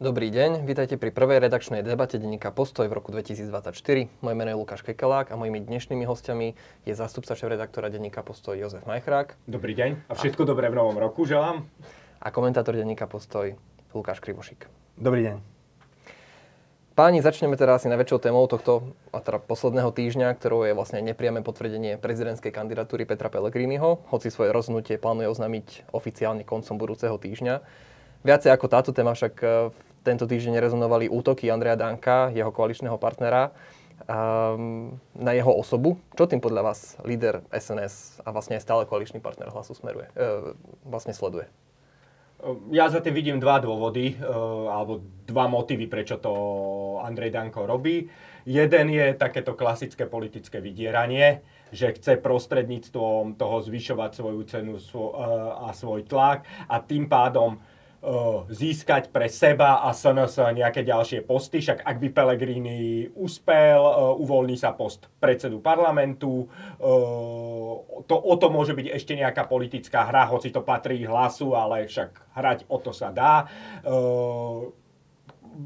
Dobrý deň, vítajte pri prvej redakčnej debate denníka Postoj v roku 2024. Moje meno je Lukáš Kekelák a mojimi dnešnými hostiami je zástupca šéf-redaktora denníka Postoj Jozef Majchrák. Dobrý deň a všetko a... dobré v novom roku želám. A komentátor denníka Postoj Lukáš Krivošik. Dobrý deň. Páni, začneme teda asi najväčšou témou tohto a teda posledného týždňa, ktorou je vlastne nepriame potvrdenie prezidentskej kandidatúry Petra Pellegriniho, hoci svoje rozhodnutie plánuje oznámiť oficiálne koncom budúceho týždňa. Viacej ako táto téma však v tento týždeň rezonovali útoky Andreja Danka, jeho koaličného partnera, um, na jeho osobu. Čo tým podľa vás líder SNS a vlastne aj stále koaličný partner hlasu smeruje, uh, vlastne sleduje? Ja za tým vidím dva dôvody, uh, alebo dva motívy, prečo to Andrej Danko robí. Jeden je takéto klasické politické vydieranie, že chce prostredníctvom toho zvyšovať svoju cenu uh, a svoj tlak a tým pádom získať pre seba a SNS nejaké ďalšie posty. Však ak by Pellegrini uspel, uvoľní sa post predsedu parlamentu. To, o to môže byť ešte nejaká politická hra, hoci to patrí hlasu, ale však hrať o to sa dá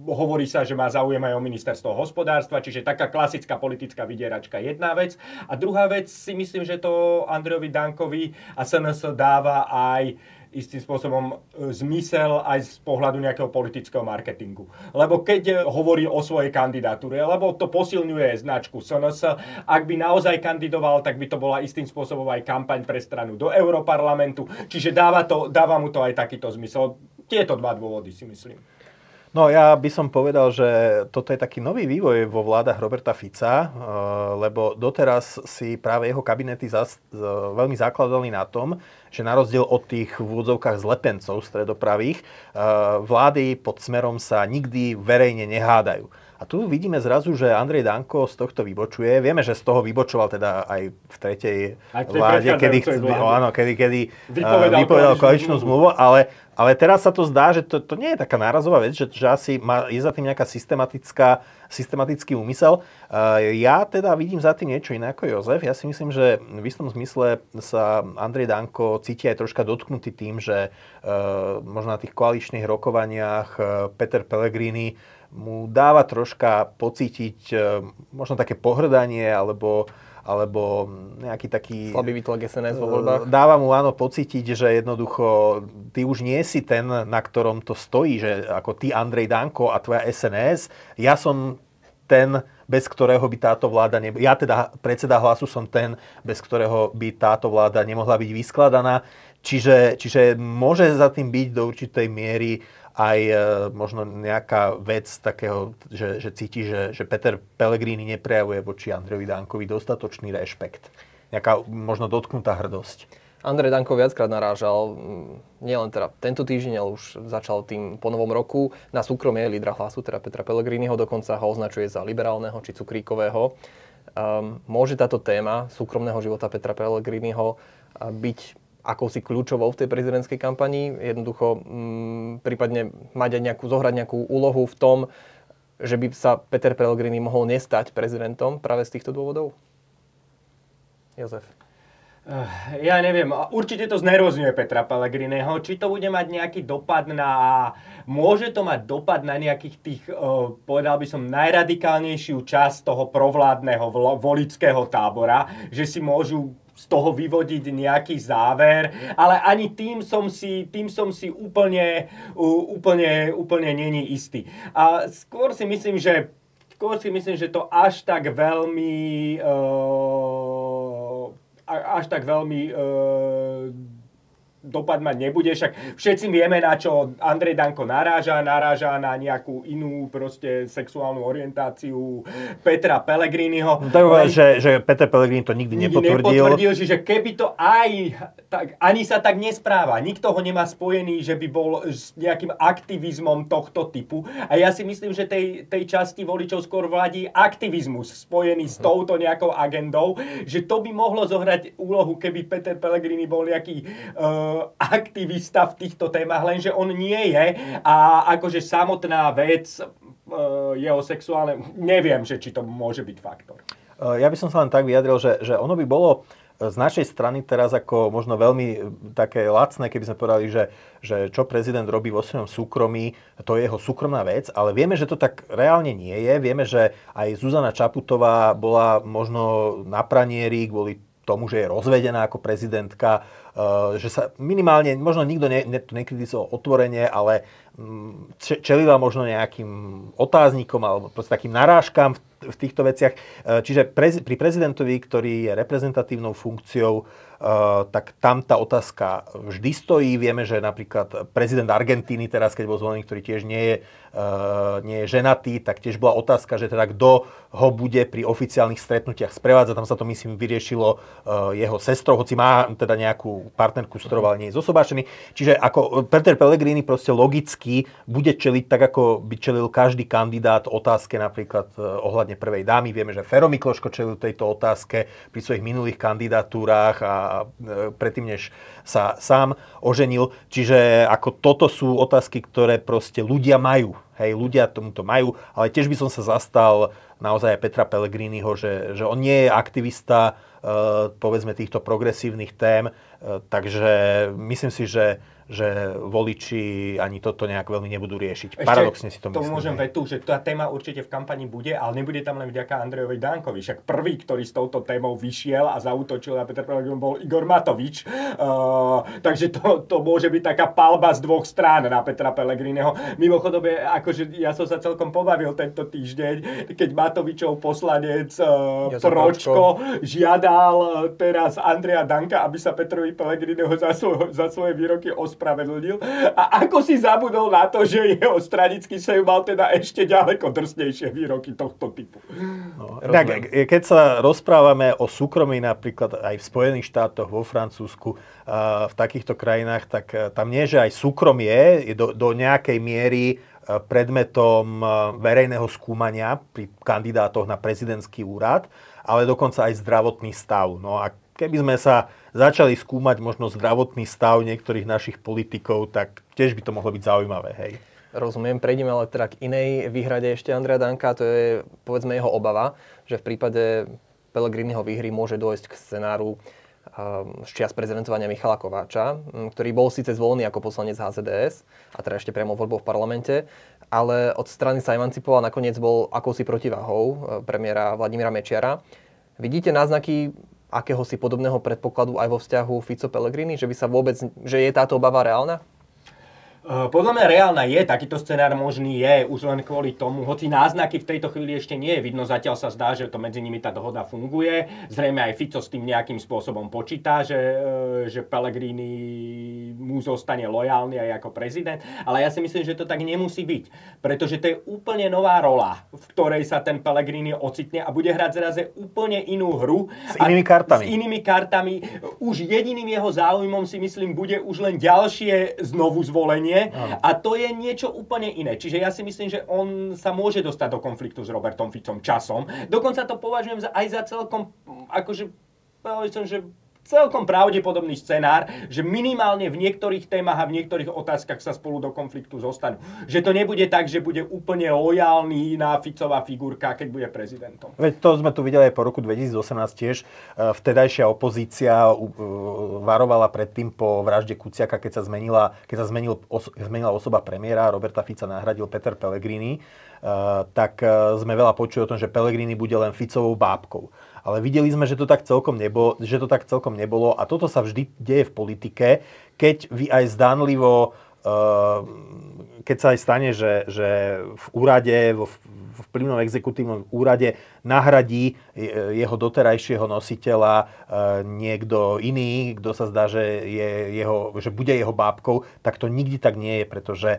hovorí sa, že má záujem aj o ministerstvo hospodárstva, čiže taká klasická politická vydieračka jedna vec. A druhá vec si myslím, že to Andrejovi Dankovi a SNS dáva aj istým spôsobom e, zmysel aj z pohľadu nejakého politického marketingu. Lebo keď e, hovorí o svojej kandidatúre, lebo to posilňuje značku SNS, ak by naozaj kandidoval, tak by to bola istým spôsobom aj kampaň pre stranu do Europarlamentu, čiže dáva, to, dáva mu to aj takýto zmysel. Tieto dva dôvody si myslím. No ja by som povedal, že toto je taký nový vývoj vo vládach Roberta Fica, eh, lebo doteraz si práve jeho kabinety zas, veľmi zakladali na tom, že na rozdiel od tých v úvodzovkách zlepencov stredopravých, eh, vlády pod smerom sa nikdy verejne nehádajú. A tu vidíme zrazu, že Andrej Danko z tohto vybočuje. Vieme, že z toho vybočoval teda aj v tretej aj vláde, kedy, vláde. Áno, kedy, kedy vypovedal, vypovedal koaličnú zmluvu, ale, ale teraz sa to zdá, že to, to nie je taká nárazová vec, že, že asi má, je za tým nejaká systematická, systematický úmysel. Ja teda vidím za tým niečo iné ako Jozef. Ja si myslím, že v istom zmysle sa Andrej Danko cíti aj troška dotknutý tým, že možno na tých koaličných rokovaniach Peter Pellegrini mu dáva troška pocítiť e, možno také pohrdanie alebo alebo nejaký taký... Slabý výtlak SNS vo voľbách? E, dáva mu áno pocítiť, že jednoducho ty už nie si ten, na ktorom to stojí, že ako ty Andrej Danko a tvoja SNS, ja som ten, bez ktorého by táto vláda ne... Ja teda predseda hlasu som ten, bez ktorého by táto vláda nemohla byť vyskladaná. Čiže, čiže môže za tým byť do určitej miery aj e, možno nejaká vec takého, že, že cíti, že, že Peter Pellegrini neprejavuje voči Andrejovi Dankovi dostatočný rešpekt. Nejaká možno dotknutá hrdosť. Andrej Danko viackrát narážal, nielen teda tento týždeň, ale už začal tým po novom roku, na súkromie lídra hlasu, teda Petra Pellegriniho, dokonca ho označuje za liberálneho či cukríkového. Um, môže táto téma súkromného života Petra Pellegriniho byť akousi kľúčovou v tej prezidentskej kampani, jednoducho mm, prípadne mať aj nejakú, zohrať nejakú úlohu v tom, že by sa Peter Pellegrini mohol nestať prezidentom práve z týchto dôvodov? Jozef. Eh, ja neviem, určite to znerozňuje Petra Pellegriniho, či to bude mať nejaký dopad na... Môže to mať dopad na nejakých tých, eh, povedal by som, najradikálnejšiu časť toho provládneho volického tábora, že si môžu z toho vyvodiť nejaký záver, ale ani tým som si, tým som si úplne, úplne, úplne není istý. A skôr si myslím, že skôr si myslím, že to až tak veľmi uh, až tak veľmi uh, dopad mať nebude. Však všetci vieme, na čo Andrej Danko naráža. Naráža na nejakú inú proste sexuálnu orientáciu Petra Pellegriniho. Tak len... že, že Peter Pellegrini to nikdy, nikdy nepotvrdil. nepotvrdil. Že keby to aj, tak ani sa tak nespráva. Nikto ho nemá spojený, že by bol s nejakým aktivizmom tohto typu. A ja si myslím, že tej, tej časti voličov skôr vládi aktivizmus spojený s touto nejakou agendou, že to by mohlo zohrať úlohu, keby Peter Pellegrini bol nejaký uh, aktivista v týchto témach, lenže on nie je a akože samotná vec uh, jeho sexuálne, neviem, že či to môže byť faktor. Uh, ja by som sa len tak vyjadril, že, že ono by bolo z našej strany teraz ako možno veľmi e, také lacné, keby sme povedali, že, že čo prezident robí vo svojom súkromí, to je jeho súkromná vec, ale vieme, že to tak reálne nie je. Vieme, že aj Zuzana Čaputová bola možno na pranieri kvôli tomu, že je rozvedená ako prezidentka, e, že sa minimálne, možno nikto ne, ne, to nekritizoval otvorene, ale mm, čelila možno nejakým otáznikom alebo proste takým narážkam v v týchto veciach. E, čiže prez, pri prezidentovi, ktorý je reprezentatívnou funkciou, Eh, tak tam tá otázka vždy stojí. Vieme, že napríklad prezident Argentíny teraz, keď bol zvolený, ktorý tiež nie je, uh, nie je ženatý, tak tiež bola otázka, že teda kto ho bude pri oficiálnych stretnutiach sprevádzať. Tam sa to, myslím, vyriešilo uh, jeho sestrou, hoci má teda nejakú partnerku, s ktorou ale nie je zosobášený. Čiže ako Peter Pellegrini proste logicky bude čeliť tak, ako by čelil každý kandidát otázke napríklad ohľadne prvej dámy. Vieme, že Fero Mikloško čelil tejto otázke pri svojich minulých kandidatúrách a predtým, než sa sám oženil. Čiže ako toto sú otázky, ktoré proste ľudia majú. Hej, ľudia tomuto majú, ale tiež by som sa zastal naozaj aj Petra Pellegriniho, že, že on nie je aktivista, e, povedzme, týchto progresívnych tém, e, takže myslím si, že že voliči ani toto nejak veľmi nebudú riešiť. Ešte Paradoxne si to myslím. To môžem vetu, že tá téma určite v kampani bude, ale nebude tam len vďaka Andrejovi Dankovi. Však prvý, ktorý s touto témou vyšiel a zautočil na Peter Pellegrini bol Igor Matovič. Uh, takže to, to môže byť taká palba z dvoch strán na Petra Pellegriniho. Mimochodom, akože ja som sa celkom pobavil tento týždeň, keď Matovičov poslanec uh, Pročko žiadal uh, teraz Andreja Danka, aby sa Petrovi Pellegriniho za, svoj, za svoje výroky os ospravedlnil. A ako si zabudol na to, že jeho stranický sev mal teda ešte ďaleko drsnejšie výroky tohto typu. No, tak, keď sa rozprávame o súkromí napríklad aj v Spojených štátoch, vo Francúzsku, v takýchto krajinách, tak e, tam nie, že aj súkromie je do, do nejakej miery e, predmetom e, verejného skúmania pri kandidátoch na prezidentský úrad, ale dokonca aj zdravotný stav. No a keby sme sa začali skúmať možno zdravotný stav niektorých našich politikov, tak tiež by to mohlo byť zaujímavé, hej. Rozumiem, prejdeme ale teda k inej výhrade ešte Andrea Danka, to je povedzme jeho obava, že v prípade Pelegriniho výhry môže dôjsť k scenáru z čias prezidentovania Michala Kováča, ktorý bol síce zvolený ako poslanec HZDS a teda ešte priamo voľbou v parlamente, ale od strany sa emancipoval nakoniec bol akousi protiváhou e, premiéra Vladimíra Mečiara. Vidíte náznaky akéhosi podobného predpokladu aj vo vzťahu Fico-Pellegrini, že by sa vôbec, že je táto obava reálna? Eh, podľa mňa reálna je, takýto scenár možný je, už len kvôli tomu, hoci náznaky v tejto chvíli ešte nie je vidno, zatiaľ sa zdá, že to medzi nimi tá dohoda funguje. Zrejme aj Fico s tým nejakým spôsobom počíta, že, eh, že Pellegrini mu zostane lojálny aj ako prezident, ale ja si myslím, že to tak nemusí byť, pretože to je úplne nová rola, v ktorej sa ten Pellegrini ocitne a bude hrať zraze úplne inú hru. S inými kartami. S inými kartami. Už jediným jeho záujmom si myslím bude už len ďalšie znovu zvolenie nie. A to je niečo úplne iné. Čiže ja si myslím, že on sa môže dostať do konfliktu s Robertom Ficom časom. Dokonca to považujem aj za celkom, akože, povedal som, že celkom pravdepodobný scenár, že minimálne v niektorých témach a v niektorých otázkach sa spolu do konfliktu zostanú. Že to nebude tak, že bude úplne lojálny na Ficová figurka, keď bude prezidentom. Veď to sme tu videli aj po roku 2018 tiež. E, vtedajšia opozícia e, varovala predtým po vražde Kuciaka, keď sa zmenila, keď sa zmenil, zmenila osoba premiéra, Roberta Fica nahradil Peter Pellegrini, e, tak sme veľa počuli o tom, že Pellegrini bude len Ficovou bábkou ale videli sme, že to tak celkom nebolo, že to tak celkom nebolo a toto sa vždy deje v politike, keď vy aj zdánlivo keď sa aj stane, že, že v úrade, v, v vplyvnom exekutívnom úrade nahradí jeho doterajšieho nositeľa niekto iný, kto sa zdá, že, je jeho, že bude jeho bábkou, tak to nikdy tak nie je, pretože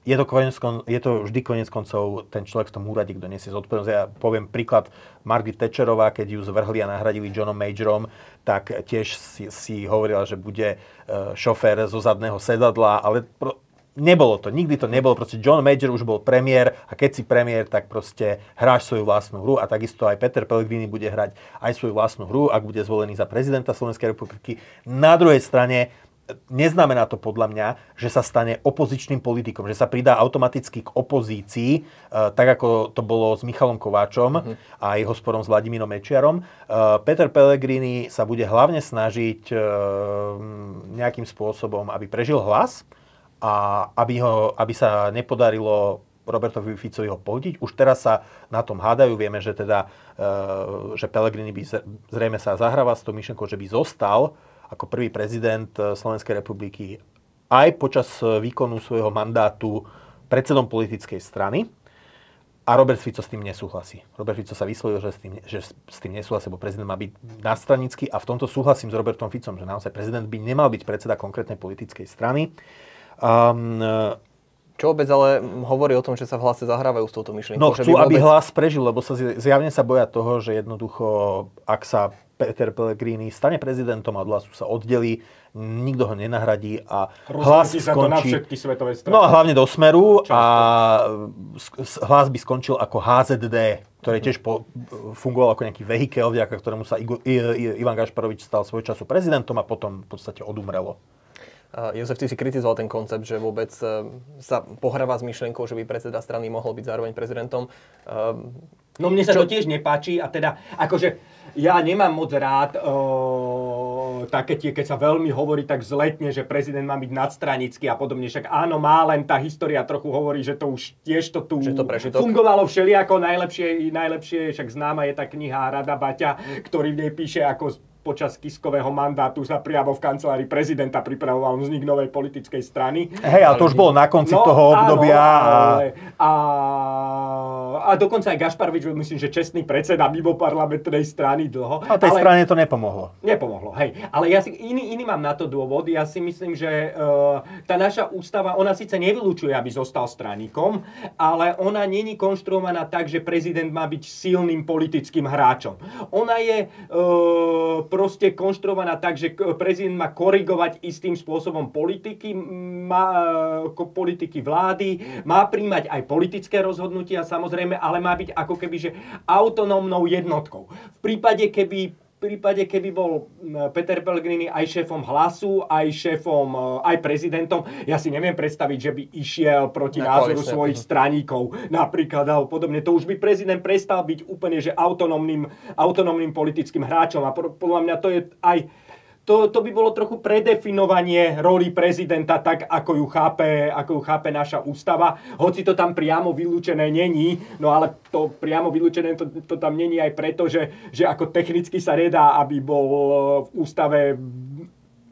je to, konec, je to vždy konec koncov ten človek v tom úrade, kto nesie zodpovednosť. Ja poviem príklad Margaret Thatcherová, keď ju zvrhli a nahradili Johnom Majorom, tak tiež si, si hovorila, že bude e, šofér zo zadného sedadla, ale pro, nebolo to, nikdy to nebolo. Proste John Major už bol premiér a keď si premiér, tak proste hráš svoju vlastnú hru a takisto aj Peter Pellegrini bude hrať aj svoju vlastnú hru, ak bude zvolený za prezidenta Slovenskej republiky. Na druhej strane neznamená to podľa mňa, že sa stane opozičným politikom, že sa pridá automaticky k opozícii, e, tak ako to bolo s Michalom Kováčom uh-huh. a jeho sporom s Vladimírom Mečiarom. E, Peter Pellegrini sa bude hlavne snažiť e, nejakým spôsobom, aby prežil hlas a aby, ho, aby sa nepodarilo Robertovi Ficovi ho pohodiť. Už teraz sa na tom hádajú. Vieme, že teda, že Pellegrini by zrejme sa zahráva s tou myšlenkou, že by zostal ako prvý prezident eh, Slovenskej republiky aj počas eh, výkonu svojho mandátu predsedom politickej strany. A Robert Fico s tým nesúhlasí. Robert Fico sa vyslovil, že s tým, že s tým nesúhlasí, lebo prezident má byť nadstranický a v tomto súhlasím s Robertom Ficom, že naozaj prezident by nemal byť predseda konkrétnej politickej strany. Um, čo vôbec ale hovorí o tom, že sa v hlase zahrávajú s touto myšlienkou? No chcú, aby hlas prežil, lebo sa zjavne sa boja toho, že jednoducho, ak sa Peter Pellegrini stane prezidentom a od hlasu sa oddelí, nikto ho nenahradí a hlas sa skončí... to na všetky svetové strany. No a hlavne do Smeru Často. a hlas by skončil ako HZD, ktoré tiež po, fungoval ako nejaký vehikel, vďaka ktorému sa Ivan Gašparovič stal svoj času prezidentom a potom v podstate odumrelo. Jozef, ty si kritizoval ten koncept, že vôbec uh, sa pohráva s myšlienkou, že by predseda strany mohol byť zároveň prezidentom. Uh, no mne sa čo... to tiež nepáči a teda akože ja nemám moc rád uh, také tie, keď sa veľmi hovorí tak zletne, že prezident má byť nadstranický a podobne. Však áno, má len tá história trochu hovorí, že to už tiež to tu to fungovalo všelijako. Najlepšie, najlepšie, však známa je tá kniha Rada Baťa, ktorý v nej píše, ako počas Kiskového mandátu sa priamo v kancelárii prezidenta pripravoval vznik novej politickej strany. Hej, ale to už bolo na konci no, toho obdobia. Áno, ale, a, a dokonca aj Gašparovič, myslím, že čestný predseda mimo parlamentnej strany dlho. A tej ale, strane to nepomohlo. Nepomohlo, hej. Ale ja si, iný, iný mám na to dôvod. Ja si myslím, že uh, tá naša ústava, ona síce nevylučuje, aby zostal straníkom, ale ona není konštruovaná tak, že prezident má byť silným politickým hráčom. Ona je uh, proste konštruovaná tak, že prezident má korigovať istým spôsobom politiky, má, e, politiky vlády, má príjmať aj politické rozhodnutia samozrejme, ale má byť ako keby že autonómnou jednotkou. V prípade, keby prípade, keby bol Peter Pellegrini aj šéfom hlasu, aj šéfom, e, aj prezidentom, ja si neviem predstaviť, že by išiel proti Na názoru svojich straníkov napríklad alebo podobne. To už by prezident prestal byť úplne že autonómnym, autonómnym politickým hráčom. A podľa mňa to je aj to, to by bolo trochu predefinovanie roli prezidenta tak, ako ju chápe, ako ju chápe naša ústava. Hoci to tam priamo vylúčené není, no ale to priamo vylúčené to, to tam není aj preto, že, že ako technicky sa nedá, aby bol v ústave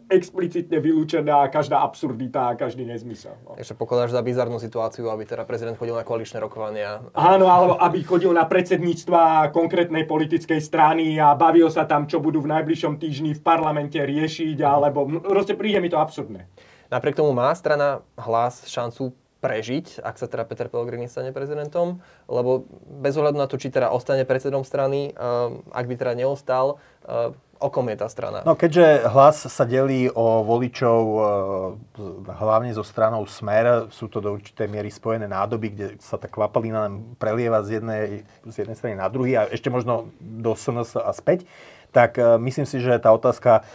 explicitne vylúčená každá absurdita a každý nezmysel. No. Takže pokladáš za bizarnú situáciu, aby teda prezident chodil na koaličné rokovania? Áno, alebo aby chodil na predsedníctva konkrétnej politickej strany a bavil sa tam, čo budú v najbližšom týždni v parlamente riešiť, alebo proste príde mi to absurdné. Napriek tomu má strana hlas šancu prežiť, ak sa teda Peter Pellegrini stane prezidentom, lebo bez ohľadu na to, či teda ostane predsedom strany, um, ak by teda neostal, uh, o kom je tá strana? No keďže hlas sa delí o voličov uh, hlavne zo stranou Smer, sú to do určitej miery spojené nádoby, kde sa tá kvapalina prelieva z jednej, z jednej strany na druhý a ešte možno do SNS a späť, tak uh, myslím si, že tá otázka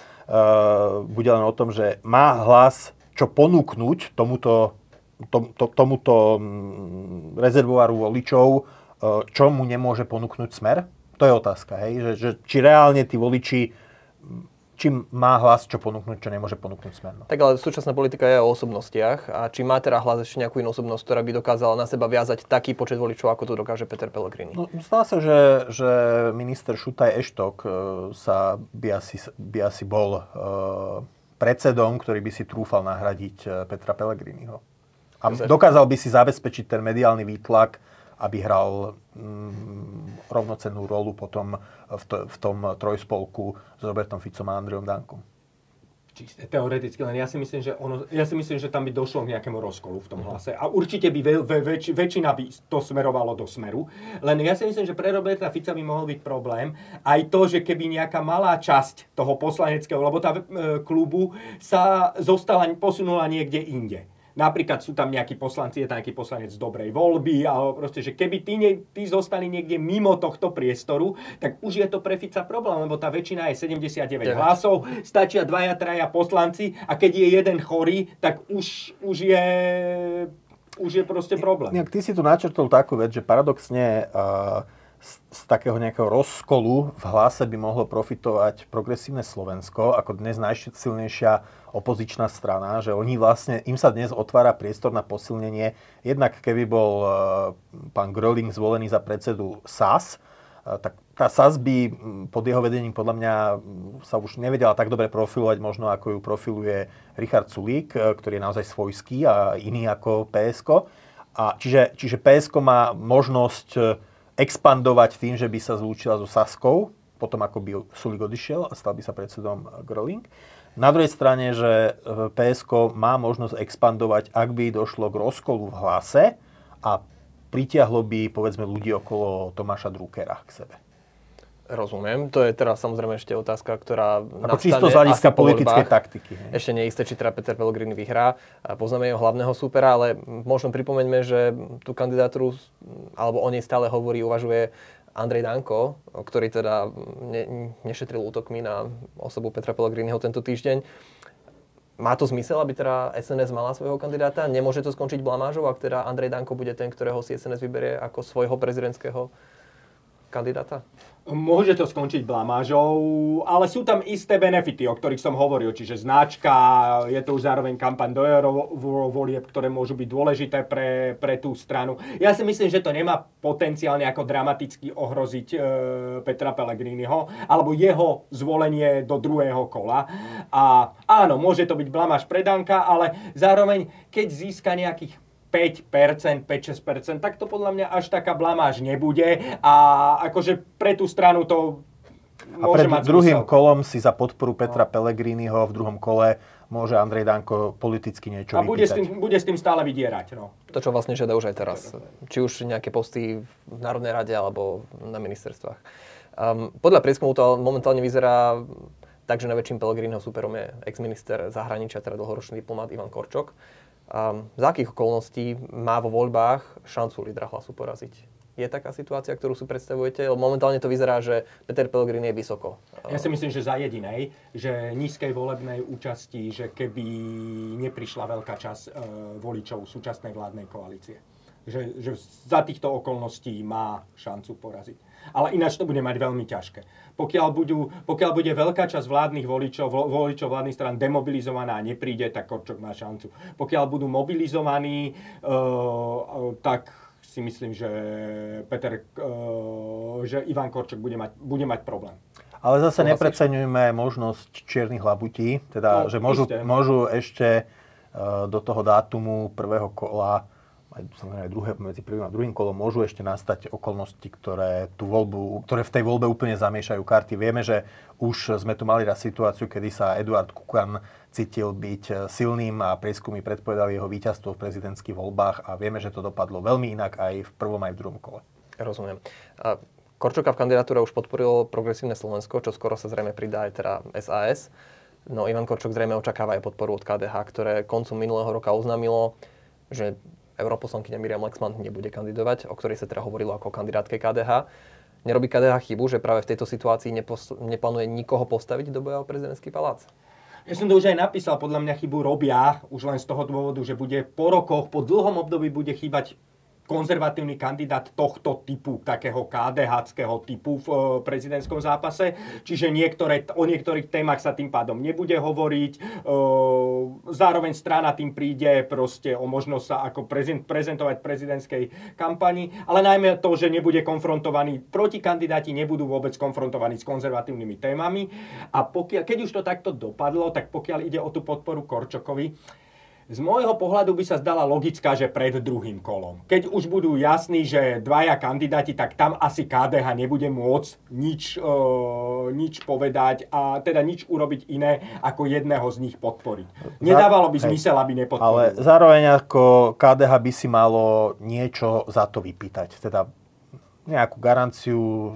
bude len o tom, že má hlas čo ponúknuť tomuto to, to, tomuto mm, rezervoáru voličov, e, čo mu nemôže ponúknuť smer? To je otázka, hej? Že, že, či reálne tí voliči či má hlas čo ponúknuť, čo nemôže ponúknuť smer. No. Tak ale súčasná politika je o osobnostiach a či má teda hlas ešte nejakú inú osobnosť, ktorá by dokázala na seba viazať taký počet voličov, ako to dokáže Peter Pellegrini? No, zdá sa, že, že minister Šutaj Eštok e, sa by asi, by asi bol uh, predsedom, ktorý by si trúfal nahradiť e, Petra Pellegriniho. A dokázal by si zabezpečiť ten mediálny výtlak, aby hral mm, rovnocennú rolu potom v, to, v tom trojspolku s Robertom Ficom a Andreom Dankom. Čiste teoreticky, len ja si myslím, že ono, ja si myslím, že tam by došlo k nejakému rozkolu v tom hlase. A určite by ve, ve, väč, väčšina by to smerovalo do smeru. Len ja si myslím, že pre Roberta Fica by mohol byť problém aj to, že keby nejaká malá časť toho poslaneckého, lebo tá e, klubu sa zostala, posunula niekde inde Napríklad sú tam nejakí poslanci, je tam nejaký poslanec dobrej voľby, alebo proste, že keby tí, ne, tí zostali niekde mimo tohto priestoru, tak už je to pre Fica problém, lebo tá väčšina je 79 9. hlasov, stačia dvaja, traja poslanci a keď je jeden chorý, tak už, už je už je proste problém. ty si tu načrtol takú vec, že paradoxne uh, z, z takého nejakého rozkolu v hlase by mohlo profitovať progresívne Slovensko ako dnes najsilnejšia opozičná strana, že oni vlastne, im sa dnes otvára priestor na posilnenie. Jednak keby bol uh, pán Gröling zvolený za predsedu SAS, uh, tak tá SAS by pod jeho vedením podľa mňa sa už nevedela tak dobre profilovať, možno ako ju profiluje Richard Sulík, uh, ktorý je naozaj svojský a iný ako PSK. A čiže, čiže PSK má možnosť expandovať tým, že by sa zlúčila so Saskou, potom ako by Sulik odišiel a stal by sa predsedom Gröling. Na druhej strane, že PSK má možnosť expandovať, ak by došlo k rozkolu v hlase a pritiahlo by, povedzme, ľudí okolo Tomáša Druckera k sebe. Rozumiem. To je teraz samozrejme ešte otázka, ktorá Ako čisto z hľadiska politickej taktiky. Hej. Ešte neisté, či teda Peter Pellegrini vyhrá. Poznáme jeho hlavného súpera, ale možno pripomeňme, že tú kandidatúru, alebo o nej stále hovorí, uvažuje Andrej Danko, ktorý teda ne, nešetril útokmi na osobu Petra Pellegriniho tento týždeň. Má to zmysel, aby teda SNS mala svojho kandidáta? Nemôže to skončiť blamážou, ak teda Andrej Danko bude ten, ktorého si SNS vyberie ako svojho prezidentského kandidáta? Môže to skončiť blamážou, ale sú tam isté benefity, o ktorých som hovoril, čiže značka, je to už zároveň kampaň do eurovolieb, ktoré môžu byť dôležité pre, pre tú stranu. Ja si myslím, že to nemá potenciálne ako dramaticky ohroziť e, Petra Pellegriniho, alebo jeho zvolenie do druhého kola. A áno, môže to byť blamáž predanka, ale zároveň, keď získa nejakých 5%, 5-6%, tak to podľa mňa až taká blamáž nebude a akože pre tú stranu to a pred druhým zmysel. kolom si za podporu Petra no. Pellegriniho v druhom kole môže Andrej Danko politicky niečo A bude s, tým, bude s tým stále vydierať. No. To, čo vlastne žiada už aj teraz. Či už nejaké posty v Národnej rade alebo na ministerstvách. Um, podľa prieskumu to momentálne vyzerá tak, že najväčším Pellegriniho superom je ex-minister zahraničia, teda dlhoročný diplomat Ivan Korčok. Za akých okolností má vo voľbách šancu lídra hlasu poraziť? Je taká situácia, ktorú si predstavujete? Momentálne to vyzerá, že Peter Pellegrini je vysoko. Ja si myslím, že za jedinej, že nízkej volebnej účasti, že keby neprišla veľká časť e, voličov súčasnej vládnej koalície. Že, že za týchto okolností má šancu poraziť ale ináč to bude mať veľmi ťažké. Pokiaľ, budú, pokiaľ bude veľká časť vládnych voličov, voličov vládnych stran demobilizovaná a nepríde, tak Korčok má šancu. Pokiaľ budú mobilizovaní, uh, tak si myslím, že Peter, uh, že Ivan Korčok bude mať, bude mať problém. Ale zase nepreceňujme možnosť čiernych labutí, teda, no, že môžu, môžu ešte do toho dátumu prvého kola aj, aj druhé, medzi prvým a druhým kolom môžu ešte nastať okolnosti, ktoré, tú voľbu, ktoré v tej voľbe úplne zamiešajú karty. Vieme, že už sme tu mali raz situáciu, kedy sa Eduard Kukan cítil byť silným a prieskumy predpovedali jeho víťazstvo v prezidentských voľbách a vieme, že to dopadlo veľmi inak aj v prvom aj v druhom kole. Rozumiem. A Korčoka v kandidatúre už podporilo progresívne Slovensko, čo skoro sa zrejme pridá aj teda SAS. No Ivan Korčok zrejme očakáva aj podporu od KDH, ktoré koncom minulého roka oznámilo, že europoslankyňa Miriam Lexman nebude kandidovať, o ktorej sa teda hovorilo ako kandidátke KDH. Nerobí KDH chybu, že práve v tejto situácii nepos- neplánuje nikoho postaviť do boja o prezidentský palác? Ja som to už aj napísal, podľa mňa chybu robia, už len z toho dôvodu, že bude po rokoch, po dlhom období bude chýbať konzervatívny kandidát tohto typu, takého KDH typu v e, prezidentskom zápase. Čiže niektoré, o niektorých témach sa tým pádom nebude hovoriť. E, zároveň strana tým príde proste o možnosť sa ako prezent, prezentovať v prezidentskej kampani, ale najmä to, že nebude konfrontovaný, proti kandidáti nebudú vôbec konfrontovaní s konzervatívnymi témami. A pokiaľ, keď už to takto dopadlo, tak pokiaľ ide o tú podporu Korčokovi, z môjho pohľadu by sa zdala logická, že pred druhým kolom. Keď už budú jasní, že dvaja kandidáti, tak tam asi KDH nebude môcť nič, e, nič povedať a teda nič urobiť iné, ako jedného z nich podporiť. Nedávalo by zmysel, aby nepodporil. Ale zároveň ako KDH by si malo niečo za to vypýtať. Teda nejakú garanciu,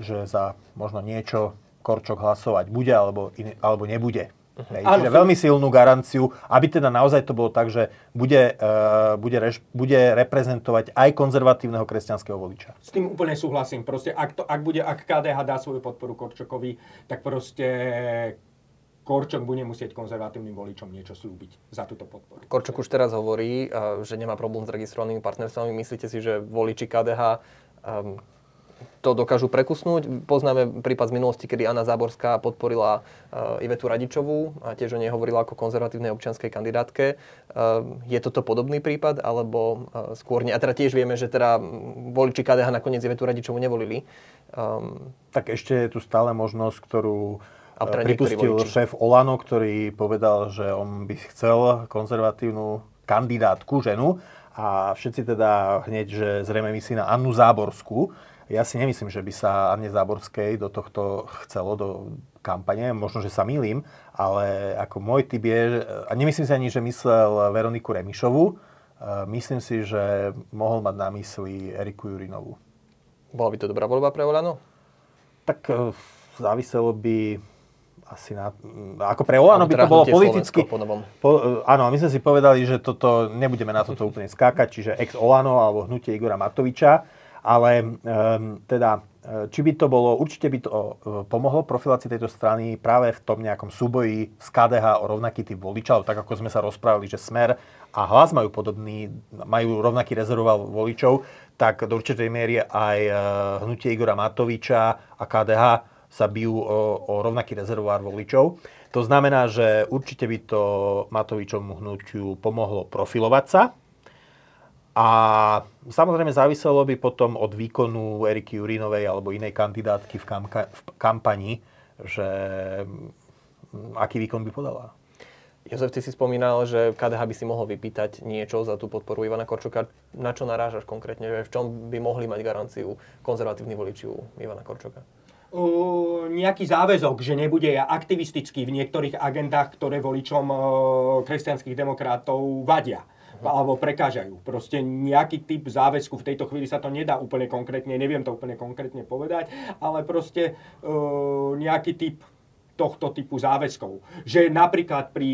že za možno niečo Korčok hlasovať bude alebo, in, alebo nebude. Hej, čiže veľmi silnú garanciu, aby teda naozaj to bolo tak, že bude, uh, bude, reš, bude reprezentovať aj konzervatívneho kresťanského voliča. S tým úplne súhlasím. Proste, ak, to, ak, bude, ak KDH dá svoju podporu Korčokovi, tak proste Korčok bude musieť konzervatívnym voličom niečo slúbiť za túto podporu. Korčok už teraz hovorí, že nemá problém s registrovanými partnerstvami. Myslíte si, že voliči KDH um, to dokážu prekusnúť. Poznáme prípad z minulosti, kedy Anna Záborská podporila uh, Ivetu Radičovú a tiež o nej hovorila ako konzervatívnej občianskej kandidátke. Uh, je toto podobný prípad, alebo uh, skôr nie? A teda tiež vieme, že teda voliči KDH nakoniec Ivetu Radičovú nevolili. Um, tak ešte je tu stále možnosť, ktorú a teda pripustil šéf Olano, ktorý povedal, že on by chcel konzervatívnu kandidátku, ženu, a všetci teda hneď, že zrejme myslí na Annu Záborskú, ja si nemyslím, že by sa Anne Záborskej do tohto chcelo, do kampane. Možno, že sa milím, ale ako môj typ je, a nemyslím si ani, že myslel Veroniku Remišovu, e, myslím si, že mohol mať na mysli Eriku Jurinovú. Bola by to dobrá voľba pre Olano? Tak e, záviselo by asi na... Ako pre Olano by to bolo politicky... Po, e, áno, my sme si povedali, že toto, nebudeme na toto úplne skákať, čiže ex-Olano alebo hnutie Igora Matoviča ale um, teda e, či by to bolo, určite by to e, pomohlo profilácii tejto strany práve v tom nejakom súboji s KDH o rovnaký typ voličov, tak ako sme sa rozprávali, že Smer a Hlas majú podobný, majú rovnaký rezervoval voličov, tak do určitej miery aj e, hnutie Igora Matoviča a KDH sa bijú o, o rovnaký rezervoár voličov. To znamená, že určite by to Matovičovmu hnutiu pomohlo profilovať sa, a samozrejme záviselo by potom od výkonu Eriky Jurinovej alebo inej kandidátky v, kamka- v kampani, že mm, aký výkon by podala. Jozef, ty si spomínal, že KDH by si mohol vypýtať niečo za tú podporu Ivana Korčoka. Na čo narážaš konkrétne? Že v čom by mohli mať garanciu konzervatívni voliči u Ivana Korčoka? Uh, nejaký záväzok, že nebude aktivistický v niektorých agendách, ktoré voličom uh, kresťanských demokratov vadia alebo prekážajú. Proste nejaký typ záväzku, v tejto chvíli sa to nedá úplne konkrétne, neviem to úplne konkrétne povedať, ale proste e, nejaký typ tohto typu záväzkov. Že napríklad pri,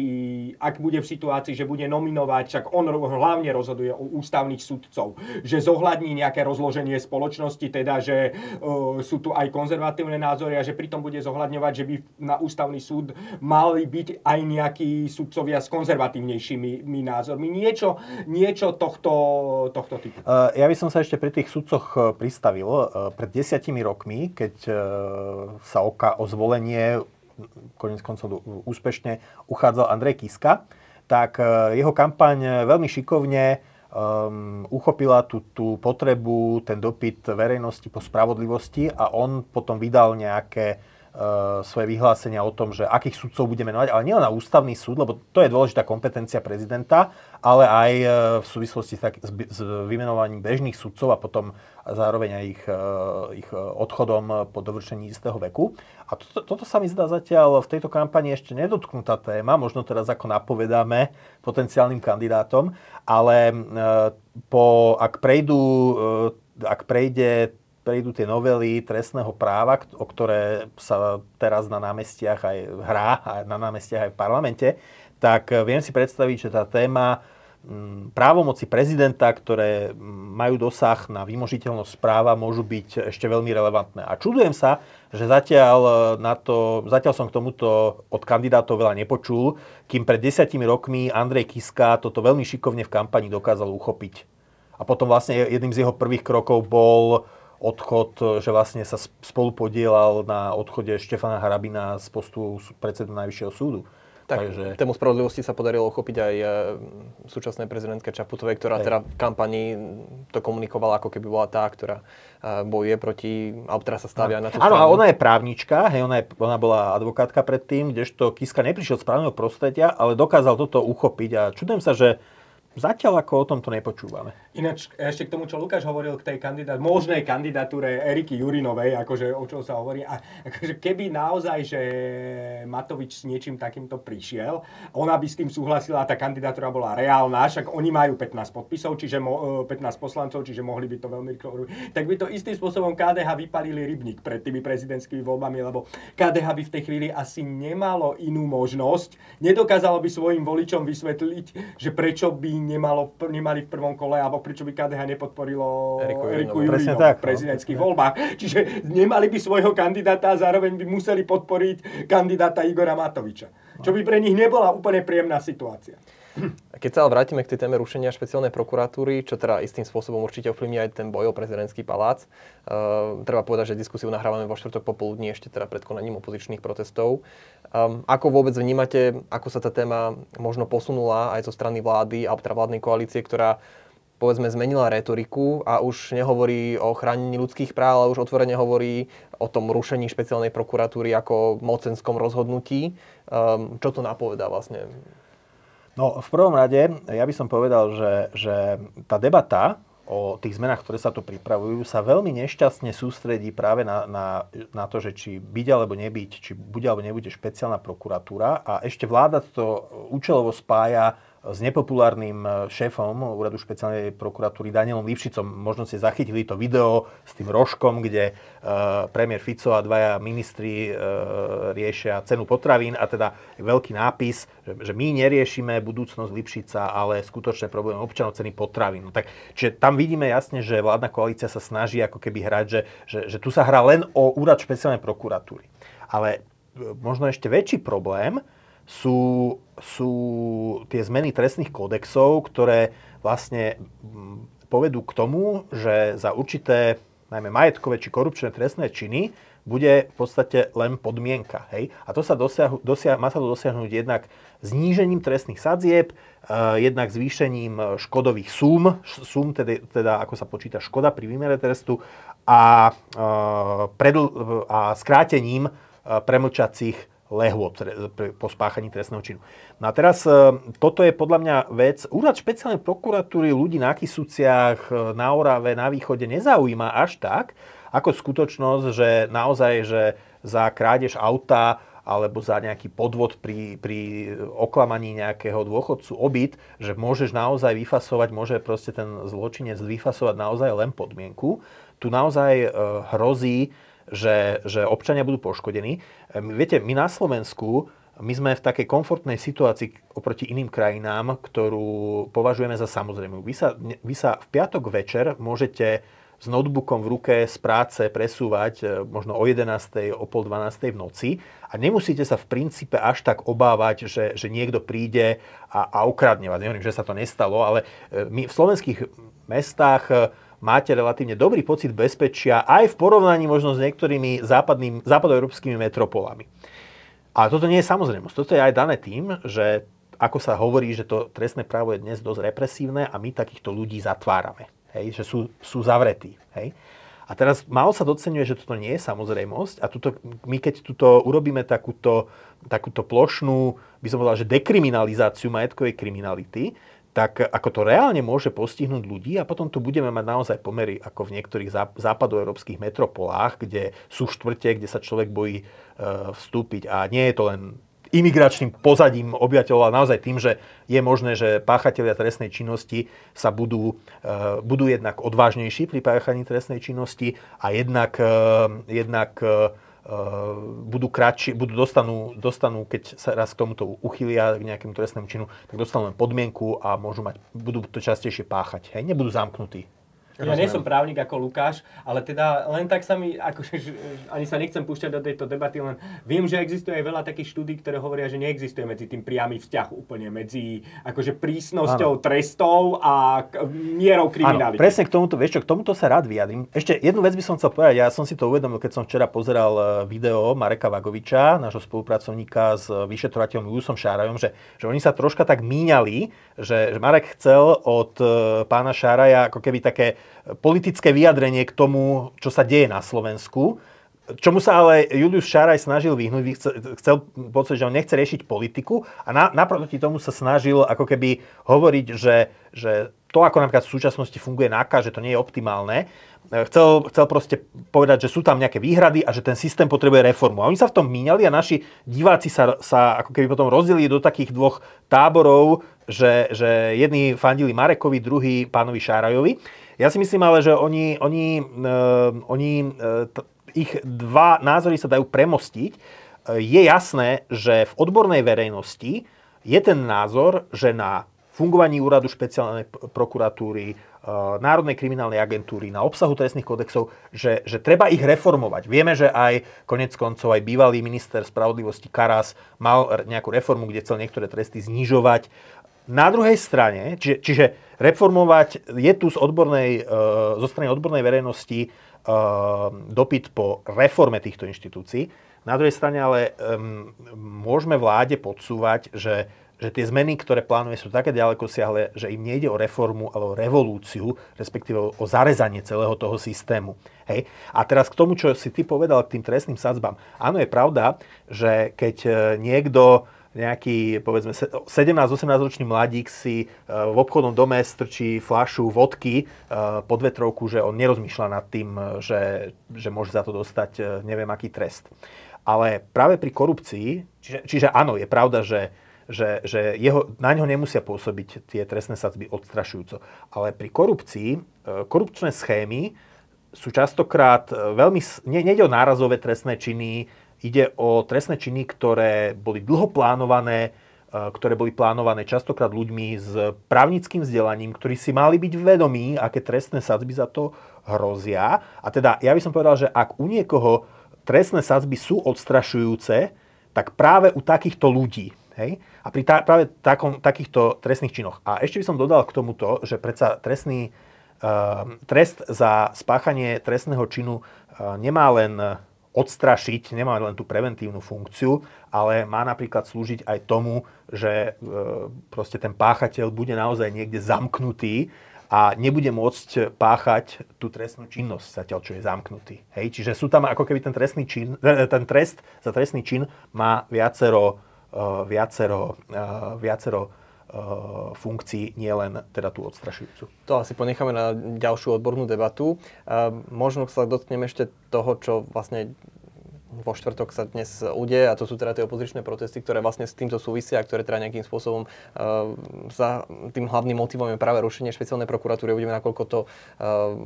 ak bude v situácii, že bude nominovať, však on hlavne rozhoduje o ústavných sudcov, že zohľadní nejaké rozloženie spoločnosti, teda, že uh, sú tu aj konzervatívne názory a že pritom bude zohľadňovať, že by na ústavný súd mali byť aj nejakí sudcovia s konzervatívnejšími názormi. Niečo, niečo tohto, tohto typu. Uh, ja by som sa ešte pri tých sudcoch e, pristavil. Uh, pred desiatimi rokmi, keď sa oka o zvolenie konec koncov úspešne uchádzal Andrej Kiska, tak e, jeho kampaň veľmi šikovne um, uchopila tú, tú potrebu, ten dopyt verejnosti po spravodlivosti a on potom vydal nejaké svoje vyhlásenia o tom, že akých sudcov bude menovať, ale nielen na ústavný súd, lebo to je dôležitá kompetencia prezidenta, ale aj uh, v súvislosti tak, s, s vymenovaním bežných sudcov a potom zároveň aj ich, uh, ich odchodom po dovršení istého veku. A toto, toto sa mi zdá zatiaľ v tejto kampani ešte nedotknutá téma, možno teraz ako napovedáme potenciálnym kandidátom, ale e, po, ak, prejdú, e, ak prejde, prejdú tie novely trestného práva, o ktoré sa teraz na námestiach aj hrá, a na námestiach aj v parlamente, tak viem si predstaviť, že tá téma Mm, právomoci prezidenta, ktoré majú dosah na vymožiteľnosť práva, môžu byť ešte veľmi relevantné. A čudujem sa, že zatiaľ, e, na to, zatiaľ som k tomuto od kandidátov veľa nepočul, kým pred desiatimi rokmi Andrej Kiska toto veľmi šikovne v kampani dokázal uchopiť. A potom vlastne jedným z jeho prvých krokov bol odchod, že vlastne sa spolu podielal na odchode Štefana Harabina z postu predsedu Najvyššieho súdu. Tak, Takže... tému spravodlivosti sa podarilo uchopiť aj e, súčasnej prezidentke Čaputovej, ktorá Hej. teda v kampani to komunikovala, ako keby bola tá, ktorá e, bojuje proti, alebo teraz sa stavia no. na tú Áno, a ona je právnička, hej, ona, je, ona bola advokátka predtým, kdežto Kiska neprišiel z právneho prostredia, ale dokázal toto uchopiť a čudujem sa, že Zatiaľ ako o tomto nepočúvame. Ináč ešte k tomu, čo Lukáš hovoril k tej kandidát, možnej kandidatúre Eriky Jurinovej, akože o čom sa hovorí. A akože keby naozaj, že Matovič s niečím takýmto prišiel, ona by s tým súhlasila tá kandidatúra bola reálna, však oni majú 15 podpisov, čiže mo, 15 e, poslancov, čiže mohli by to veľmi rýchlo Tak by to istým spôsobom KDH vypalili rybník pred tými prezidentskými voľbami, lebo KDH by v tej chvíli asi nemalo inú možnosť, nedokázalo by svojim voličom vysvetliť, že prečo by nemalo, nemali v prvom kole, alebo prečo by KDH nepodporilo Eriku, Eriku Jurino v no. prezidentských no. voľbách. Čiže nemali by svojho kandidáta a zároveň by museli podporiť kandidáta Igora Matoviča. Čo by pre nich nebola úplne príjemná situácia. Keď sa ale vrátime k tej téme rušenia špeciálnej prokuratúry, čo teda istým spôsobom určite ovplyvní aj ten boj o prezidentský palác, uh, treba povedať, že diskusiu nahrávame vo štvrtok popoludní ešte teda pred konaním opozičných protestov. Um, ako vôbec vnímate, ako sa tá téma možno posunula aj zo strany vlády, alebo teda vládnej koalície, ktorá povedzme zmenila retoriku a už nehovorí o chránení ľudských práv, ale už otvorene hovorí o tom rušení špeciálnej prokuratúry ako mocenskom rozhodnutí. Um, čo to napovedá vlastne No, v prvom rade, ja by som povedal, že, že tá debata o tých zmenách, ktoré sa tu pripravujú, sa veľmi nešťastne sústredí práve na, na, na to, že či byť alebo nebyť, či bude alebo nebude špeciálna prokuratúra. A ešte vláda to účelovo spája s nepopulárnym e, šéfom úradu špeciálnej prokuratúry Danielom Lipšicom. Možno ste zachytili to video s tým rožkom, kde uh, premiér Fico a dvaja ministri uh, riešia cenu potravín a teda veľký nápis, že my neriešime budúcnosť Lipšica, ale skutočné problémy občanov ceny potravín. No tak, čiže tam vidíme jasne, že vládna koalícia sa snaží ako keby hrať, že, že, že tu sa hrá len o úrad špeciálnej prokuratúry. Ale možno ešte väčší problém, sú, sú tie zmeny trestných kódexov, ktoré vlastne mm, povedú k tomu, že za určité najmä majetkové či korupčné trestné činy bude v podstate len podmienka. Hej? A to sa dosiahu, dosia, má sa to dosiahnuť jednak znížením trestných sadzieb, uh, jednak zvýšením škodových súm, súm teda, teda ako sa počíta škoda pri výmere trestu a, uh, predl, a skrátením uh, premlčacích lehôd po spáchaní trestného činu. No a teraz e, toto je podľa mňa vec, úrad špeciálnej prokuratúry ľudí na Kisúciach, e, na Orave, na východe nezaujíma až tak, ako skutočnosť, že naozaj, že za krádež auta alebo za nejaký podvod pri, pri oklamaní nejakého dôchodcu obyt, že môžeš naozaj vyfasovať, môže proste ten zločinec vyfasovať naozaj len podmienku. Tu naozaj e, hrozí, že, že občania budú poškodení. Viete, my na Slovensku my sme v takej komfortnej situácii oproti iným krajinám, ktorú považujeme za samozrejmú. Vy sa, vy sa v piatok večer môžete s notebookom v ruke z práce presúvať e, možno o 11. o pol 12. v noci a nemusíte sa v princípe až tak obávať, že, že niekto príde a, a ukradne vás. Nehovorím, že sa to nestalo, ale e, my v slovenských mestách e, máte relatívne dobrý pocit bezpečia aj v porovnaní možno s niektorými západným, západoeurópskymi metropolami. Ale toto nie je samozrejmosť. Toto je aj dané tým, že ako sa hovorí, že to trestné právo je dnes dosť represívne a my takýchto ľudí zatvárame. Hej, že sú, sú zavretí. Hej. A teraz málo sa docenuje, že toto nie je samozrejmosť a tuto, my keď tuto urobíme takúto, takúto plošnú, by som povedal, že dekriminalizáciu majetkovej kriminality, tak ako to reálne môže postihnúť ľudí a potom tu budeme mať naozaj pomery ako v niektorých západoeurópskych metropolách, kde sú štvrte, kde sa človek bojí e, vstúpiť. A nie je to len imigračným pozadím obyvateľov, ale naozaj tým, že je možné, že páchatelia trestnej činnosti sa budú, e, budú jednak odvážnejší pri páchaní trestnej činnosti a jednak, e, jednak budú kratší, budú dostanú, dostanú, keď sa raz k tomuto uchylia k nejakému trestnému činu, tak dostanú len podmienku a môžu mať, budú to častejšie páchať. Hej? Nebudú zamknutí. Ja nie som právnik ako Lukáš, ale teda len tak sa mi, akože, ani sa nechcem púšťať do tejto debaty, len viem, že existuje aj veľa takých štúdí, ktoré hovoria, že neexistuje medzi tým priamy vzťah úplne medzi akože prísnosťou ano. trestov a mierou kriminality. Áno, presne k tomuto, vieš čo, k tomuto sa rád vyjadrím. Ešte jednu vec by som chcel povedať, ja som si to uvedomil, keď som včera pozeral e, video Mareka Vagoviča, nášho spolupracovníka s vyšetrovateľom Jusom Šárajom, že, že oni sa troška tak míňali, že, že Marek chcel od e, pána Šáraja ako keby také politické vyjadrenie k tomu, čo sa deje na Slovensku. Čomu sa ale Julius Šaraj snažil vyhnúť, chcel pocit, že on nechce riešiť politiku a na, naproti tomu sa snažil ako keby hovoriť, že, že to, ako napríklad v súčasnosti funguje NAKA, že to nie je optimálne, chcel, chcel proste povedať, že sú tam nejaké výhrady a že ten systém potrebuje reformu. A oni sa v tom míňali a naši diváci sa, sa ako keby potom rozdelili do takých dvoch táborov, že, že jedni fandili Marekovi, druhý pánovi Šárajovi. Ja si myslím ale, že oni, oni, uh, oni uh, t- ich dva názory sa dajú premostiť. Uh, je jasné, že v odbornej verejnosti je ten názor, že na fungovaní úradu špeciálnej prokuratúry, Národnej kriminálnej agentúry, na obsahu trestných kodexov, že, že treba ich reformovať. Vieme, že aj konec koncov aj bývalý minister spravodlivosti Karas mal nejakú reformu, kde chcel niektoré tresty znižovať. Na druhej strane, čiže, čiže reformovať je tu z odbornej, e, zo strany odbornej verejnosti e, dopyt po reforme týchto inštitúcií. Na druhej strane ale môžeme vláde podsúvať, že, že tie zmeny, ktoré plánuje, sú také ďaleko siahle, že im nejde o reformu, ale o revolúciu, respektíve o zarezanie celého toho systému. Hej. A teraz k tomu, čo si ty povedal k tým trestným sadzbám. Áno, je pravda, že keď e, niekto nejaký, povedzme, 17-18 ročný mladík si e, v obchodnom dome strčí flašu vodky e, pod vetrovku, že on nerozmýšľa nad tým, e, že, že môže za to dostať neviem aký trest. Ale práve pri korupcii, čiže, čiže áno, je pravda, že, že, že jeho, na ňo nemusia pôsobiť tie trestné sadzby odstrašujúco. Ale pri korupcii, korupčné schémy sú častokrát veľmi, ne, nejde o nárazové trestné činy, Ide o trestné činy, ktoré boli dlho plánované, e, ktoré boli plánované častokrát ľuďmi s právnickým vzdelaním, ktorí si mali byť vedomí, aké trestné sadzby za to hrozia. A teda ja by som povedal, že ak u niekoho trestné sadzby sú odstrašujúce, tak práve u takýchto ľudí. Hej? A pri tá, práve takom, takýchto trestných činoch. A ešte by som dodal k tomuto, že predsa trestný, uh, trest za spáchanie trestného činu uh, nemá len odstrašiť, nemá len tú preventívnu funkciu, ale má napríklad slúžiť aj tomu, že e, proste ten páchateľ bude naozaj niekde zamknutý a nebude môcť páchať tú trestnú činnosť zatiaľ, čo je zamknutý. Hej? Čiže sú tam ako keby ten, trestný čin, e, ten trest za trestný čin má viacero, e, viacero, viacero funkcií, nielen teda tú odstrašujúcu. To asi ponecháme na ďalšiu odbornú debatu. Možno sa dotkneme ešte toho, čo vlastne vo štvrtok sa dnes udeje a to sú teda tie opozičné protesty, ktoré vlastne s týmto súvisia a ktoré teda nejakým spôsobom uh, za tým hlavným motivom je práve rušenie špeciálnej prokuratúry. Uvidíme, nakoľko to uh,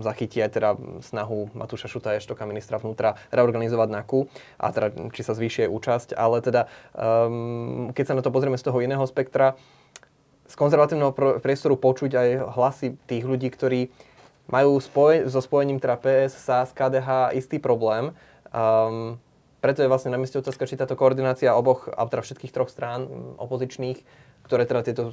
zachytí aj teda snahu Matúša Šuta Eštoka, ministra vnútra, reorganizovať NAKU a teda či sa zvýšie účasť. Ale teda, um, keď sa na to pozrieme z toho iného spektra, z konzervatívneho priestoru počuť aj hlasy tých ľudí, ktorí majú spoj- so spojením teda PS, SAS, KDH istý problém Um, preto je vlastne na mieste otázka, či táto koordinácia oboch, teda všetkých troch strán opozičných ktoré teda tieto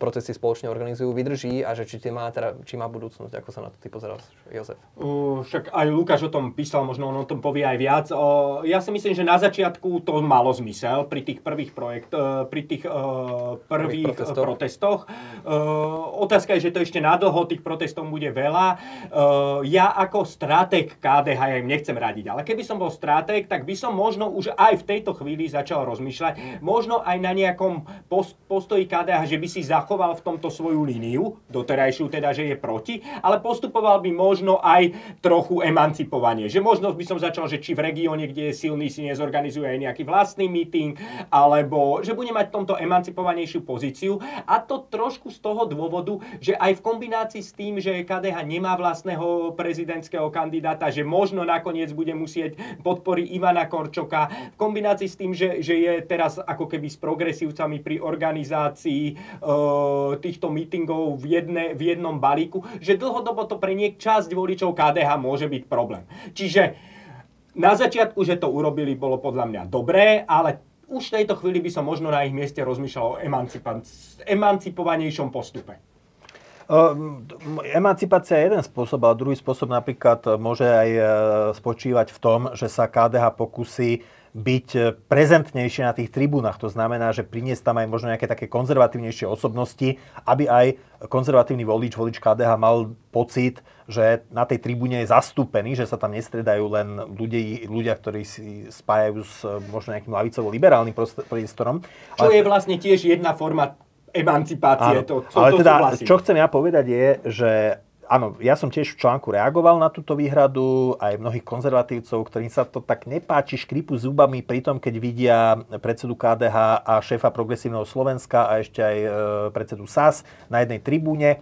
procesy spoločne organizujú, vydrží a že či, má, teda, či má budúcnosť, ako sa na to ty pozeral, Jozef? Uh, však aj Lukáš o tom písal, možno on o tom povie aj viac. Uh, ja si myslím, že na začiatku to malo zmysel pri tých prvých projekt, uh, pri tých uh, prvých protestoch. protestoch. Uh, otázka je, že to ešte nadlho tých protestov bude veľa. Uh, ja ako stratég KDH, ja im nechcem radiť, ale keby som bol stratég, tak by som možno už aj v tejto chvíli začal rozmýšľať, možno aj na nejakom post postoji KDH, že by si zachoval v tomto svoju líniu, doterajšiu teda, že je proti, ale postupoval by možno aj trochu emancipovanie. Že možno by som začal, že či v regióne, kde je silný, si nezorganizuje aj nejaký vlastný meeting, alebo že bude mať v tomto emancipovanejšiu pozíciu. A to trošku z toho dôvodu, že aj v kombinácii s tým, že KDH nemá vlastného prezidentského kandidáta, že možno nakoniec bude musieť podpory Ivana Korčoka, v kombinácii s tým, že, že je teraz ako keby s progresívcami pri organizácii organizácii e, týchto mítingov v, jedne, v jednom balíku, že dlhodobo to pre niek časť voličov KDH môže byť problém. Čiže na začiatku, že to urobili, bolo podľa mňa dobré, ale už v tejto chvíli by som možno na ich mieste rozmýšľal o emancipovanejšom postupe. Emancipácia je jeden spôsob, ale druhý spôsob napríklad môže aj e, spočívať v tom, že sa KDH pokusí byť prezentnejšie na tých tribúnach. To znamená, že priniesť tam aj možno nejaké také konzervatívnejšie osobnosti, aby aj konzervatívny volič, volič KDH mal pocit, že na tej tribúne je zastúpený, že sa tam nestriedajú len ľudia, ľudia ktorí si spájajú s možno nejakým lavicovo-liberálnym priestorom. Čo Ale... je vlastne tiež jedna forma emancipácie. Áno, to, to, ale to teda, súhlasím. čo chcem ja povedať je, že áno, ja som tiež v článku reagoval na túto výhradu, aj mnohých konzervatívcov, ktorým sa to tak nepáči, škripu zubami pri tom, keď vidia predsedu KDH a šéfa Progresívneho Slovenska a ešte aj e, predsedu SAS na jednej tribúne. E,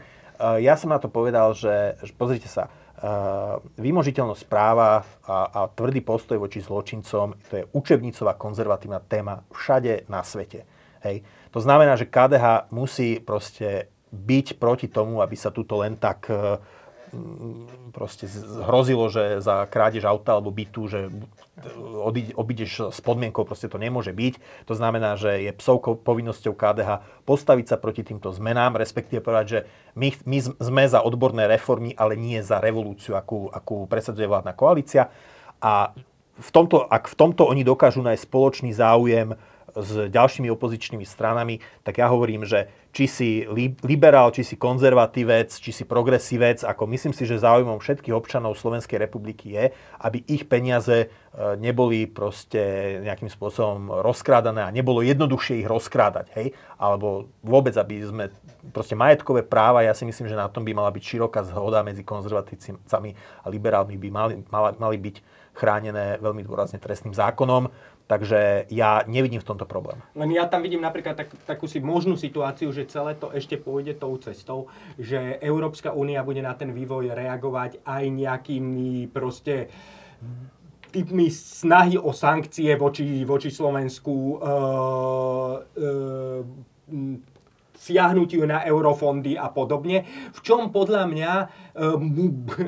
ja som na to povedal, že, že pozrite sa, e, vymožiteľnosť práva a, a tvrdý postoj voči zločincom, to je učebnicová konzervatívna téma všade na svete. Hej. To znamená, že KDH musí proste byť proti tomu, aby sa tuto len tak e, proste hrozilo, že za krádež auta alebo bytu, že obídeš s podmienkou, proste to nemôže byť. To znamená, že je psovkou povinnosťou KDH postaviť sa proti týmto zmenám, respektíve povedať, že my, my sme za odborné reformy, ale nie za revolúciu, akú, akú presadzuje vládna koalícia. A v tomto, ak v tomto oni dokážu nájsť spoločný záujem, s ďalšími opozičnými stranami, tak ja hovorím, že či si liberál, či si konzervatívec, či si progresívec, ako myslím si, že záujmom všetkých občanov Slovenskej republiky je, aby ich peniaze e, neboli proste nejakým spôsobom rozkrádané a nebolo jednoduchšie ich rozkrádať, hej? Alebo vôbec, aby sme proste majetkové práva, ja si myslím, že na tom by mala byť široká zhoda medzi konzervatívcami a liberálmi by mali, mali, mali byť chránené veľmi dôrazne trestným zákonom. Takže ja nevidím v tomto problém. Len ja tam vidím napríklad tak, takú si možnú situáciu, že celé to ešte pôjde tou cestou, že Európska únia bude na ten vývoj reagovať aj nejakými proste typmi snahy o sankcie voči, voči Slovensku, e, e, siahnutiu na eurofondy a podobne, v čom podľa mňa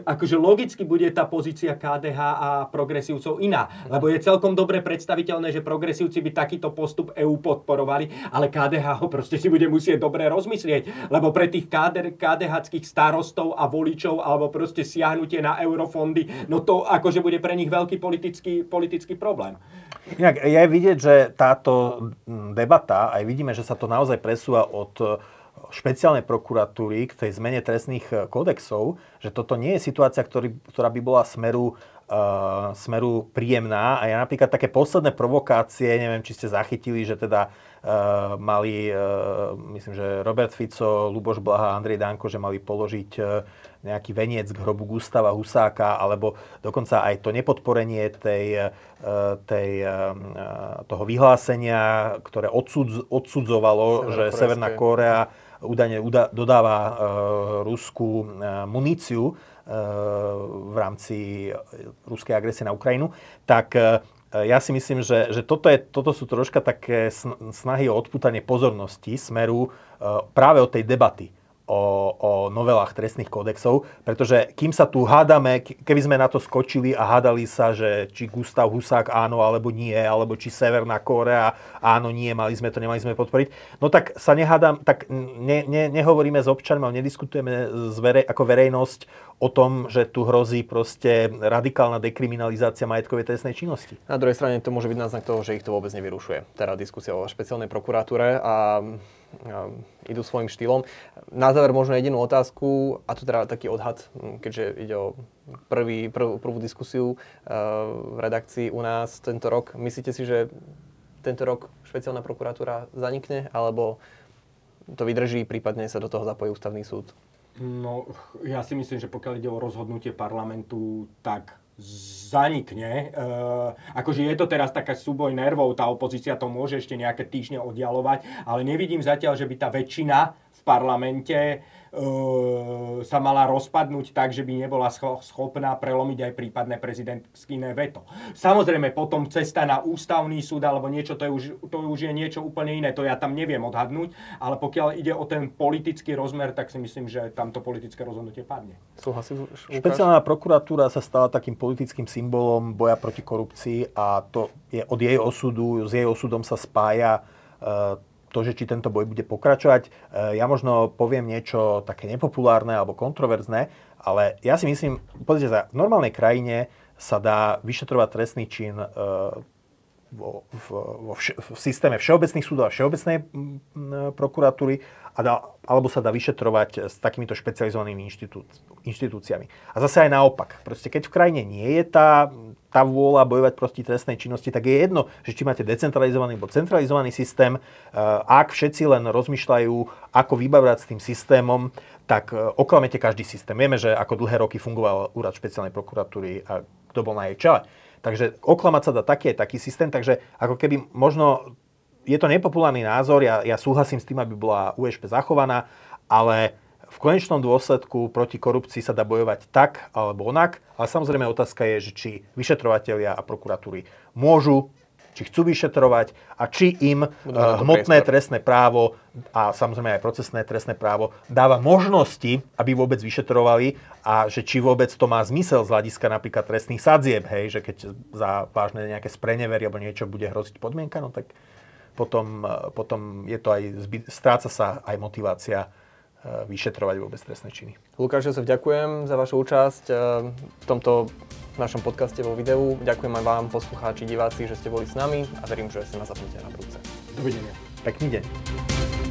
akože logicky bude tá pozícia KDH a progresívcov iná. Lebo je celkom dobre predstaviteľné, že progresívci by takýto postup EÚ podporovali, ale KDH ho proste si bude musieť dobre rozmyslieť. Lebo pre tých KDH, starostov a voličov alebo proste siahnutie na eurofondy, no to akože bude pre nich veľký politický, politický problém. Inak je vidieť, že táto debata, aj vidíme, že sa to naozaj presúva od špeciálnej prokuratúry k tej zmene trestných kódexov, že toto nie je situácia, ktorý, ktorá by bola smeru uh, smeru príjemná. A ja napríklad také posledné provokácie, neviem, či ste zachytili, že teda uh, mali, uh, myslím, že Robert Fico, Luboš Blaha, Andrej Danko, že mali položiť uh, nejaký veniec k hrobu Gustava Husáka, alebo dokonca aj to nepodporenie tej, tej, toho vyhlásenia, ktoré odsudz, odsudzovalo, že Severná Kórea údajne dodáva Rusku muníciu v rámci ruskej agresie na Ukrajinu, tak e, ja si myslím, že, že toto, je, toto sú troška také snahy o odputanie pozornosti smeru e, práve od tej debaty o, o novelách trestných kódexov, pretože kým sa tu hádame, keby sme na to skočili a hádali sa, že či Gustav Husák áno alebo nie, alebo či Severná Kórea áno, nie, mali sme to, nemali sme podporiť, no tak sa nehádam, tak ne, ne, nehovoríme s občanmi, ale nediskutujeme z verej, ako verejnosť o tom, že tu hrozí proste radikálna dekriminalizácia majetkovej trestnej činnosti. Na druhej strane to môže byť náznak toho, že ich to vôbec nevyrušuje. Teda diskusia o špeciálnej prokuratúre a idú svojim štýlom. Na záver možno jedinú otázku, a tu teda taký odhad, keďže ide o prvý, prv, prvú diskusiu v redakcii u nás tento rok. Myslíte si, že tento rok špeciálna prokuratúra zanikne, alebo to vydrží, prípadne sa do toho zapojí ústavný súd? No, ja si myslím, že pokiaľ ide o rozhodnutie parlamentu, tak zanikne. E, akože je to teraz taká súboj nervov, tá opozícia to môže ešte nejaké týždne oddialovať, ale nevidím zatiaľ, že by tá väčšina parlamente sa mala rozpadnúť tak, že by nebola schopná prelomiť aj prípadné prezidentské veto. Samozrejme, potom cesta na ústavný súd alebo niečo, to, je už, to už je niečo úplne iné, to ja tam neviem odhadnúť, ale pokiaľ ide o ten politický rozmer, tak si myslím, že tamto politické rozhodnutie padne. Špeciálna prokuratúra sa stala takým politickým symbolom boja proti korupcii a to je od jej osudu, s jej osudom sa spája uh, to, že či tento boj bude pokračovať. E, ja možno poviem niečo také nepopulárne alebo kontroverzné, ale ja si myslím, pozrite sa, v normálnej krajine sa dá vyšetrovať trestný čin e, vo, vo vš- v systéme všeobecných súdov a všeobecnej prokuratúry a dá, alebo sa dá vyšetrovať s takýmito špecializovanými inštitú, inštitúciami. A zase aj naopak. Proste keď v krajine nie je tá, tá vôľa bojovať proti trestnej činnosti, tak je jedno, že či máte decentralizovaný alebo centralizovaný systém. E, ak všetci len rozmýšľajú, ako vybavovať s tým systémom, tak e, oklamete každý systém. Vieme, že ako dlhé roky fungoval úrad špeciálnej prokuratúry a kto bol na jej čele. Takže oklamať sa dá taký taký systém, takže ako keby možno je to nepopulárny názor, ja, ja súhlasím s tým, aby bola USP zachovaná, ale v konečnom dôsledku proti korupcii sa dá bojovať tak alebo onak, ale samozrejme otázka je, že či vyšetrovatelia a prokuratúry môžu, či chcú vyšetrovať a či im uh, hmotné priestor. trestné právo a samozrejme aj procesné trestné právo dáva možnosti, aby vôbec vyšetrovali a že či vôbec to má zmysel z hľadiska napríklad trestných sadzieb, hej, že keď za vážne nejaké sprenevery alebo niečo bude hroziť podmienka, no tak potom, e, potom je to aj, stráca sa aj motivácia vyšetrovať vôbec trestné činy. Lukáš, ja sa vďakujem za vašu účasť e, v tomto našom podcaste vo videu. Ďakujem aj vám, poslucháči, diváci, že ste boli s nami a verím, že sa nás zapnete na budúce. Dovidenia. Pekný deň.